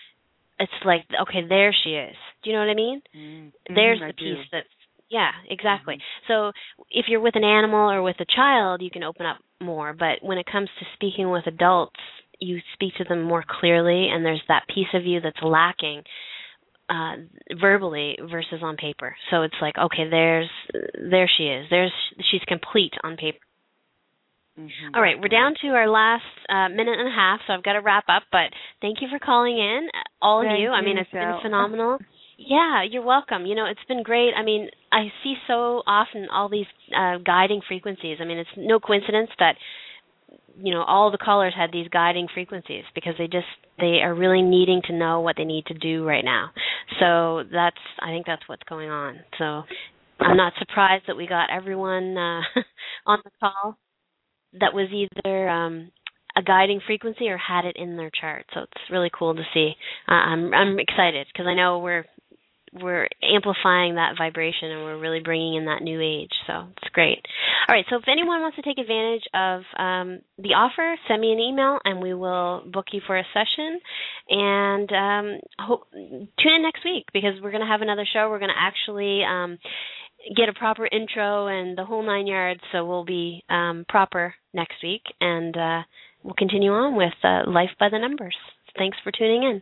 it's like okay, there she is. Do you know what I mean? Mm, There's I the do. piece that's yeah, exactly. Mm-hmm. So if you're with an animal or with a child, you can open up more. But when it comes to speaking with adults, you speak to them more clearly, and there's that piece of you that's lacking. uh verbally versus on paper. So it's like, okay, there's there she is. There's she's complete on paper. Mm-hmm. All right, we're down to our last uh, minute and a half, so I've got to wrap up. But thank you for calling in, all Thank of you. I mean, it's Michelle. been phenomenal. Yeah, you're welcome. You know, it's been great. I mean, I see so often all these uh, guiding frequencies. I mean, it's no coincidence that you know all the callers had these guiding frequencies because they just they are really needing to know what they need to do right now. So that's I think that's what's going on. So I'm not surprised that we got everyone uh, on the call that was either um, a guiding frequency or had it in their chart. So it's really cool to see. Uh, I'm I'm excited because I know we're we're amplifying that vibration and we're really bringing in that new age. So it's great. All right. So if anyone wants to take advantage of um, the offer, send me an email and we will book you for a session. And um, hope, tune in next week because we're going to have another show. We're going to actually. Um, get a proper intro and the whole nine yards so we'll be um, proper next week and uh, we'll continue on with uh, life by the numbers thanks for tuning in